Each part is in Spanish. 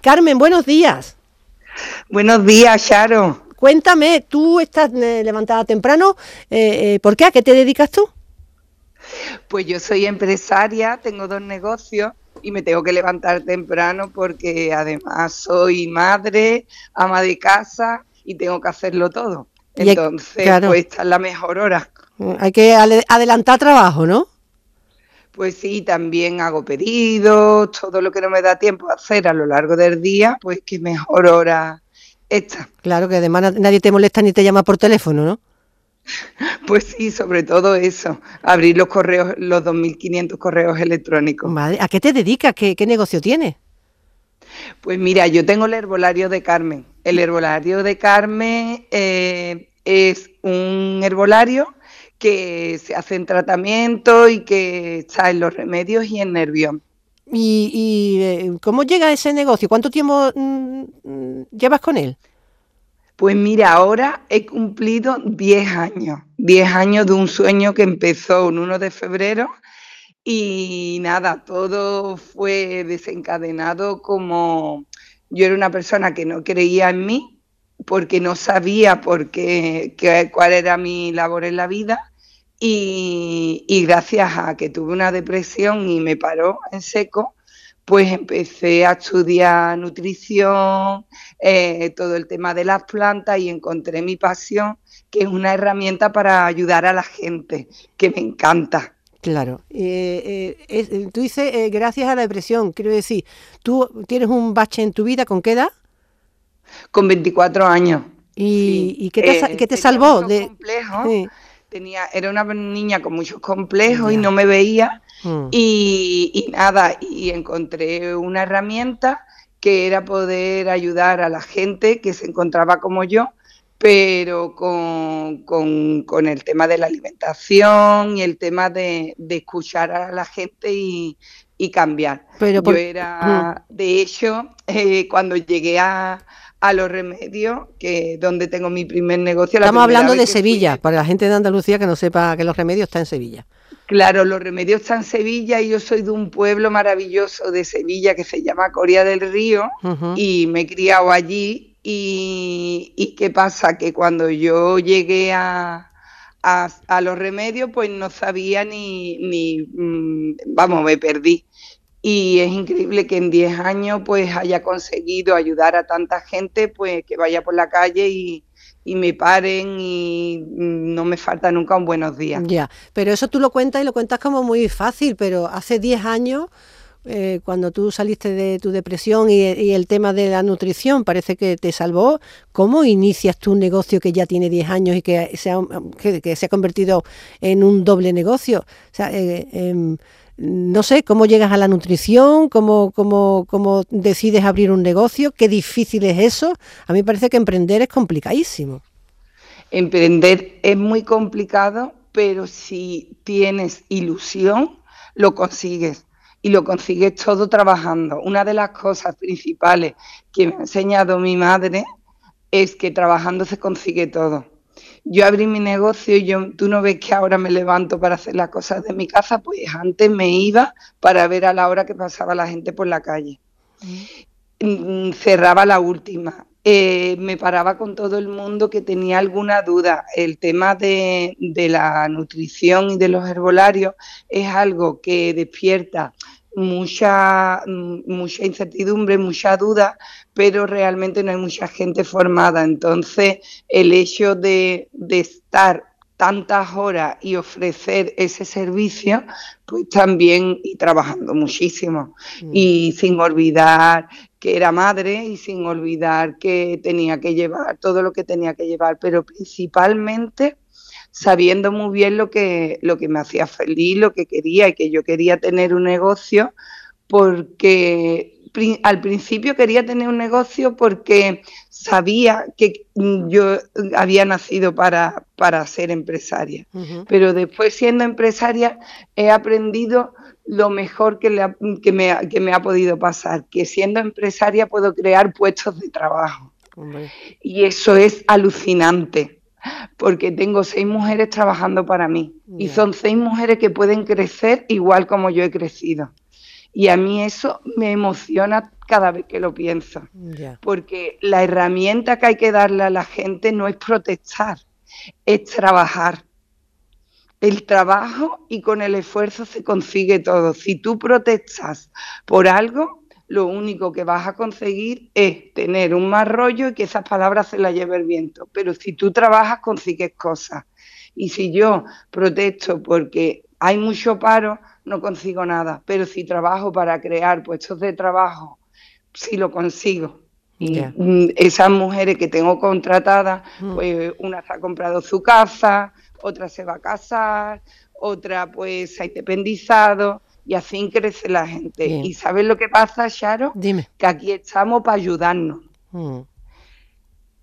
Carmen, buenos días. Buenos días, Charo. Cuéntame, tú estás eh, levantada temprano, eh, eh, ¿por qué? ¿A qué te dedicas tú? Pues yo soy empresaria, tengo dos negocios y me tengo que levantar temprano porque además soy madre, ama de casa y tengo que hacerlo todo. Entonces, pues esta es la mejor hora. Hay que adelantar trabajo, ¿no? Pues sí, también hago pedidos, todo lo que no me da tiempo a hacer a lo largo del día, pues qué mejor hora esta. Claro que además nadie te molesta ni te llama por teléfono, ¿no? Pues sí, sobre todo eso, abrir los correos, los 2.500 correos electrónicos. Madre, ¿a qué te dedicas? ¿Qué, negocio tienes? Pues mira, yo tengo el herbolario de Carmen. El herbolario de Carmen eh, es un herbolario que se hace en tratamiento y que está en los remedios y en nervios. ¿Y, eh, cómo llega ese negocio? ¿Cuánto tiempo mm, mm, llevas con él? Pues mira, ahora he cumplido 10 años, 10 años de un sueño que empezó el 1 de febrero y nada, todo fue desencadenado como yo era una persona que no creía en mí porque no sabía por qué, cuál era mi labor en la vida y, y gracias a que tuve una depresión y me paró en seco, pues empecé a estudiar nutrición, eh, todo el tema de las plantas y encontré mi pasión, que es una herramienta para ayudar a la gente, que me encanta. Claro. Eh, eh, tú dices, gracias a la depresión, quiero decir, tú tienes un bache en tu vida, ¿con qué edad? Con 24 años. ¿Y, qué te, te salvó? De... Complejo. Tenía, era una niña con muchos complejos y no me veía Mm. Y, nada, y encontré una herramienta que era poder ayudar a la gente que se encontraba como yo, pero con, con, el tema de la alimentación y el tema de, escuchar a la gente y, cambiar. Pero Yo era, mm. de hecho, eh, cuando llegué a, a los remedios, que donde tengo mi primer negocio. Estamos hablando de Sevilla, para la gente de Andalucía que no sepa que los remedios están en Sevilla. Claro, los remedios están en Sevilla y yo soy de un pueblo maravilloso de Sevilla que se llama Coria del Río y me he criado allí y, qué pasa que cuando yo llegué a, a, los remedios pues no sabía ni, ni, mm, vamos, me perdí. Y es increíble que en 10 años pues haya conseguido ayudar a tanta gente pues que vaya por la calle y, y me paren y no me falta nunca un buenos días. Ya, pero eso tú lo cuentas y lo cuentas como muy fácil, pero hace 10 años, eh, cuando tú saliste de tu depresión y, el tema de la nutrición parece que te salvó, ¿cómo inicias tu negocio que ya tiene 10 años y que se ha, que, se ha convertido en un doble negocio? O sea, eh, em, no sé, cómo llegas a la nutrición, cómo, cómo, cómo decides abrir un negocio, qué difícil es eso. A mí me parece que emprender es complicadísimo. Emprender es muy complicado, pero si tienes ilusión, lo consigues. Y lo consigues todo trabajando. Una de las cosas principales que me ha enseñado mi madre es que trabajando se consigue todo yo abrí mi negocio y yo, tú no ves que ahora me levanto para hacer las cosas de mi casa, pues antes me iba para ver a la hora que pasaba la gente por la calle. Mm, cerraba la última. Eh, me paraba con todo el mundo que tenía alguna duda. El tema de, de la nutrición y de los herbolarios es algo que despierta mucha, mucha incertidumbre, mucha duda, pero realmente no hay mucha gente formada. Entonces, el hecho de, estar tantas horas y ofrecer ese servicio, pues también y trabajando muchísimo. Mm. Y sin olvidar que era madre y sin olvidar que tenía que llevar todo lo que tenía que llevar, pero principalmente sabiendo muy bien lo que, lo que me hacía feliz, lo que quería y que yo quería tener un negocio porque al principio quería tener un negocio porque sabía que yo había nacido para, para ser empresaria, pero después siendo empresaria he aprendido lo mejor que, que, me, que, me, ha podido pasar, que siendo empresaria puedo crear puestos de trabajo. Y eso es alucinante porque tengo seis mujeres trabajando para mí y son seis mujeres que pueden crecer igual como yo he crecido. Y a mí eso me emociona cada vez que lo pienso. Porque la herramienta que hay que darle a la gente no es protestar, es trabajar. El trabajo y con el esfuerzo se consigue todo. Si tú protestas por algo, lo único que vas a conseguir es tener un más rollo y que esas palabras se las lleve el viento. Pero si tú trabajas, consigues cosas. Y si yo protesto porque hay mucho paro, no consigo nada. Pero si trabajo para crear puestos de trabajo, sí lo consigo. Y mm, esas mujeres que tengo contratadas, mm. pues una se ha comprado su casa, otra se va a casar, otra pues se ha independizado y así crece la gente. ¿Y sabes lo que pasa, Sharo? Dime. Que aquí estamos para ayudarnos. Mm.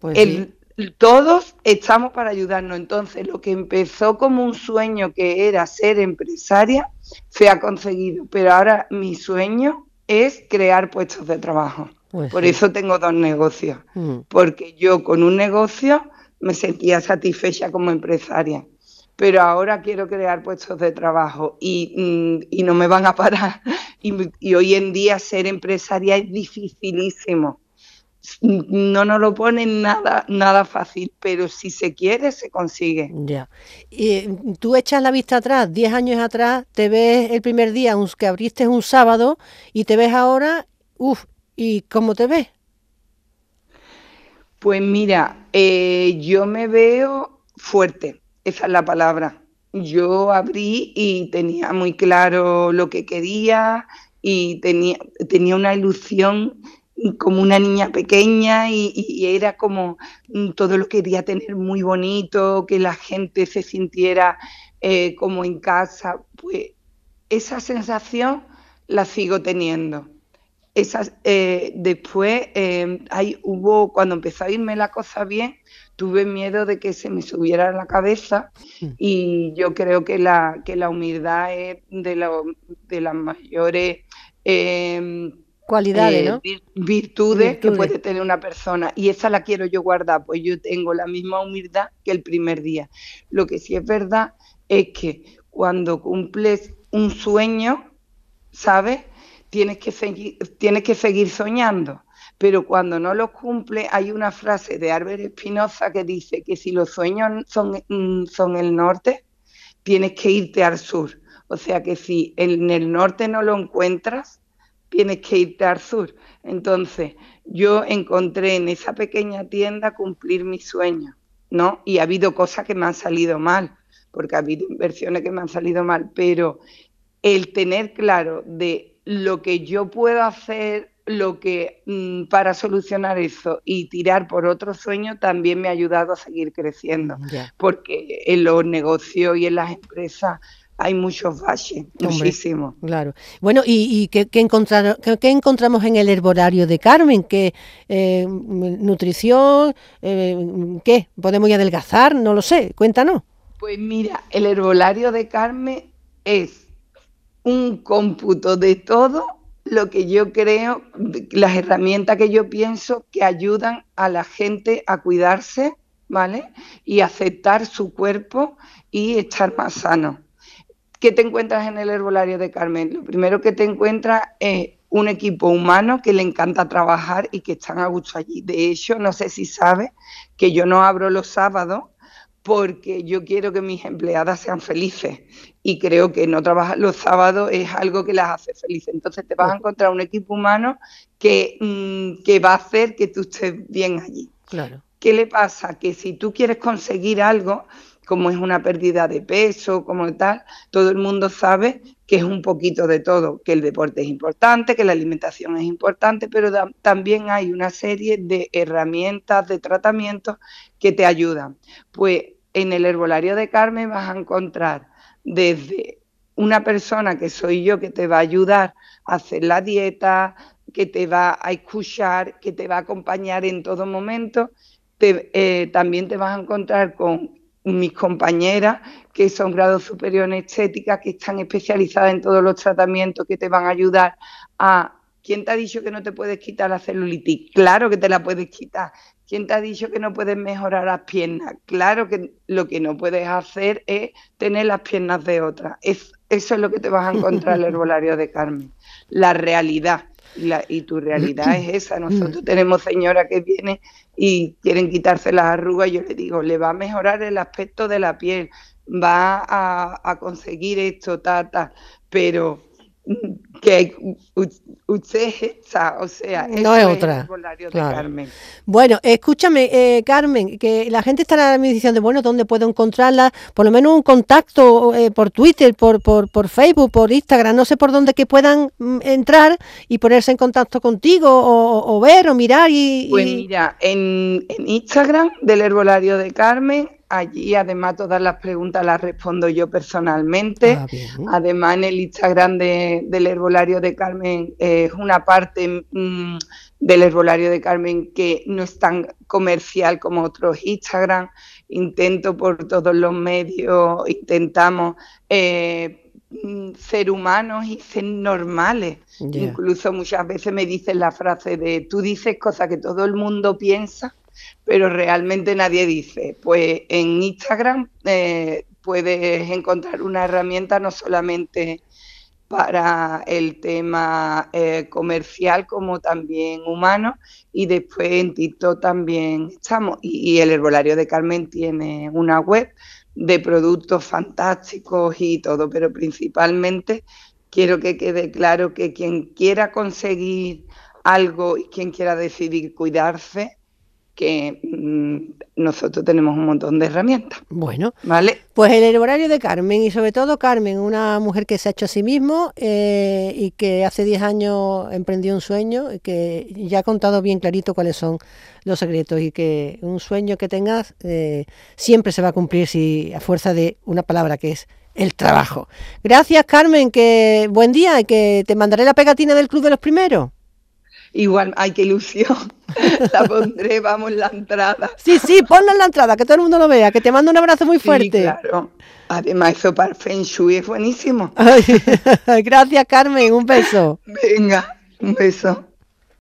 Pues todos estamos para ayudarnos. Entonces, lo que empezó como un sueño que era ser empresaria, se ha conseguido. Pero ahora mi sueño es crear puestos de trabajo. Pues Por eso tengo dos negocios. Mm. Porque yo con un negocio me sentía satisfecha como empresaria pero ahora quiero crear puestos de trabajo y, mm, no me van a parar. Y, hoy en día ser empresaria es dificilísimo. No nos lo ponen nada, nada fácil, pero si se quiere, se consigue. Ya. Y tú echas la vista atrás, 10 años atrás, te ves el primer día que abriste un sábado y te ves ahora, uff, ¿y cómo te ves? Pues mira, eh, yo me veo fuerte esa es la palabra. Yo abrí y tenía muy claro lo que quería y tenía, tenía una ilusión como una niña pequeña y, era como mm, todo lo quería tener muy bonito, que la gente se sintiera eh, como en casa. Pues esa sensación la sigo teniendo. Esas, eh, después eh, hay, hubo, cuando empezó a irme la cosa bien, tuve miedo de que se me subiera a la cabeza mm. y yo creo que la, que la humildad es de, de las mayores em, cualidades, eh, virtudes, que puede tener una persona y esa la quiero yo guardar, pues yo tengo la misma humildad que el primer día. Lo que sí es verdad es que cuando cumples un sueño, ¿sabes? Tienes que, tienes que seguir soñando pero cuando no los cumple hay una frase de Albert Espinosa que dice que si los sueños son, mm, son el norte, tienes que irte al sur. O sea que si en el norte no lo encuentras, tienes que irte al sur. Entonces, yo encontré en esa pequeña tienda cumplir mis sueños, ¿no? Y ha habido cosas que me han salido mal, porque ha habido inversiones que me han salido mal, pero el tener claro de lo que yo puedo hacer lo que mm, para solucionar eso y tirar por otro sueño también me ha ayudado a seguir creciendo, porque en los negocios y en las empresas hay muchos valles, muchísimos. Claro. Bueno, ¿y, qué, qué, encontramos en el herbolario de Carmen? ¿Qué eh, nutrición? Eh, ¿Qué? ¿Podemos adelgazar? No lo sé, cuéntanos. Pues mira, el herbolario de Carmen es un cómputo de todo lo que yo creo, las herramientas que yo pienso que ayudan a la gente a cuidarse, ¿vale? Y aceptar su cuerpo y estar más sano. ¿Qué te encuentras en el herbolario de Carmen? Lo primero que te encuentras es un equipo humano que le encanta trabajar y que están a gusto allí. De hecho, no sé si sabes que yo no abro los sábados porque yo quiero que mis empleadas sean felices y creo que no trabajar los sábados es algo que las hace felices. Entonces te vas a encontrar un equipo humano que, mm, que va a hacer que tú estés bien allí. Claro. ¿Qué le pasa? Que si tú quieres conseguir algo, como es una pérdida de peso, como tal, todo el mundo sabe que es un poquito de todo, que el deporte es importante, que la alimentación es importante, pero también hay una serie de herramientas, de tratamientos que te ayudan. Pues en el herbolario de Carmen vas a encontrar desde una persona que soy yo que te va a ayudar a hacer la dieta, que te va a escuchar, que te va a acompañar en todo momento. Eh, también te vas a encontrar con mis compañeras que son grados superiores en estética, que están especializadas en todos los tratamientos que te van a ayudar a... ¿Quién te ha dicho que no te puedes quitar la celulitis? Claro que te la puedes quitar. ¿Quién te ha dicho que no puedes mejorar las piernas? Claro que lo que no puedes hacer es tener las piernas de otra. Es, eso es lo que te vas a encontrar en el herbolario de Carmen. La realidad. Y, tu realidad es esa. Nosotros tenemos señoras que vienen y quieren quitarse las arrugas. Yo le digo, le va a mejorar el aspecto de la piel, va a, conseguir esto, tata, pero que usted es o sea, no es otra. Carmen. Bueno, escúchame, eh, Carmen, que la gente estará diciendo, bueno, ¿dónde puedo encontrarla? Por lo menos un contacto eh, por Twitter, por, por, por, Facebook, por Instagram, no sé por dónde que puedan mm, entrar y ponerse en contacto contigo o, ver o mirar. Y, Pues mira, en, en Instagram del Herbolario de Carmen Allí además todas las preguntas las respondo yo personalmente. Ah, además en el Instagram del herbolario de Carmen es una parte mm, del herbolario de Carmen que no es tan comercial como otros Instagram. Intento por todos los medios, intentamos eh, mm, ser humanos y ser normales. Incluso muchas veces me dicen la frase de tú dices cosas que todo el mundo piensa pero realmente nadie dice. Pues en Instagram eh, puedes encontrar una herramienta no solamente para el tema eh, comercial como también humano y después en TikTok también estamos y, el herbolario de Carmen tiene una web de productos fantásticos y todo, pero principalmente quiero que quede claro que quien quiera conseguir algo y quien quiera decidir cuidarse, que mm, nosotros tenemos un montón de herramientas. Bueno, ¿vale? Pues el horario de Carmen y sobre todo Carmen, una mujer que se ha hecho a sí mismo eh, y que hace 10 años emprendió un sueño y que ya ha contado bien clarito cuáles son los secretos y que un sueño que tengas eh, siempre se va a cumplir si a fuerza de una palabra que es el trabajo. Gracias Carmen, que buen día y que te mandaré la pegatina del Club de los Primeros. Igual, hay que ilusión. la pondré, vamos, la entrada. Sí, sí, ponla en la entrada, que todo el mundo lo vea, que te mando un abrazo muy fuerte. Sí, claro. Además, eso para el Feng Shui es buenísimo. Gracias, Carmen, un beso. Venga, un beso.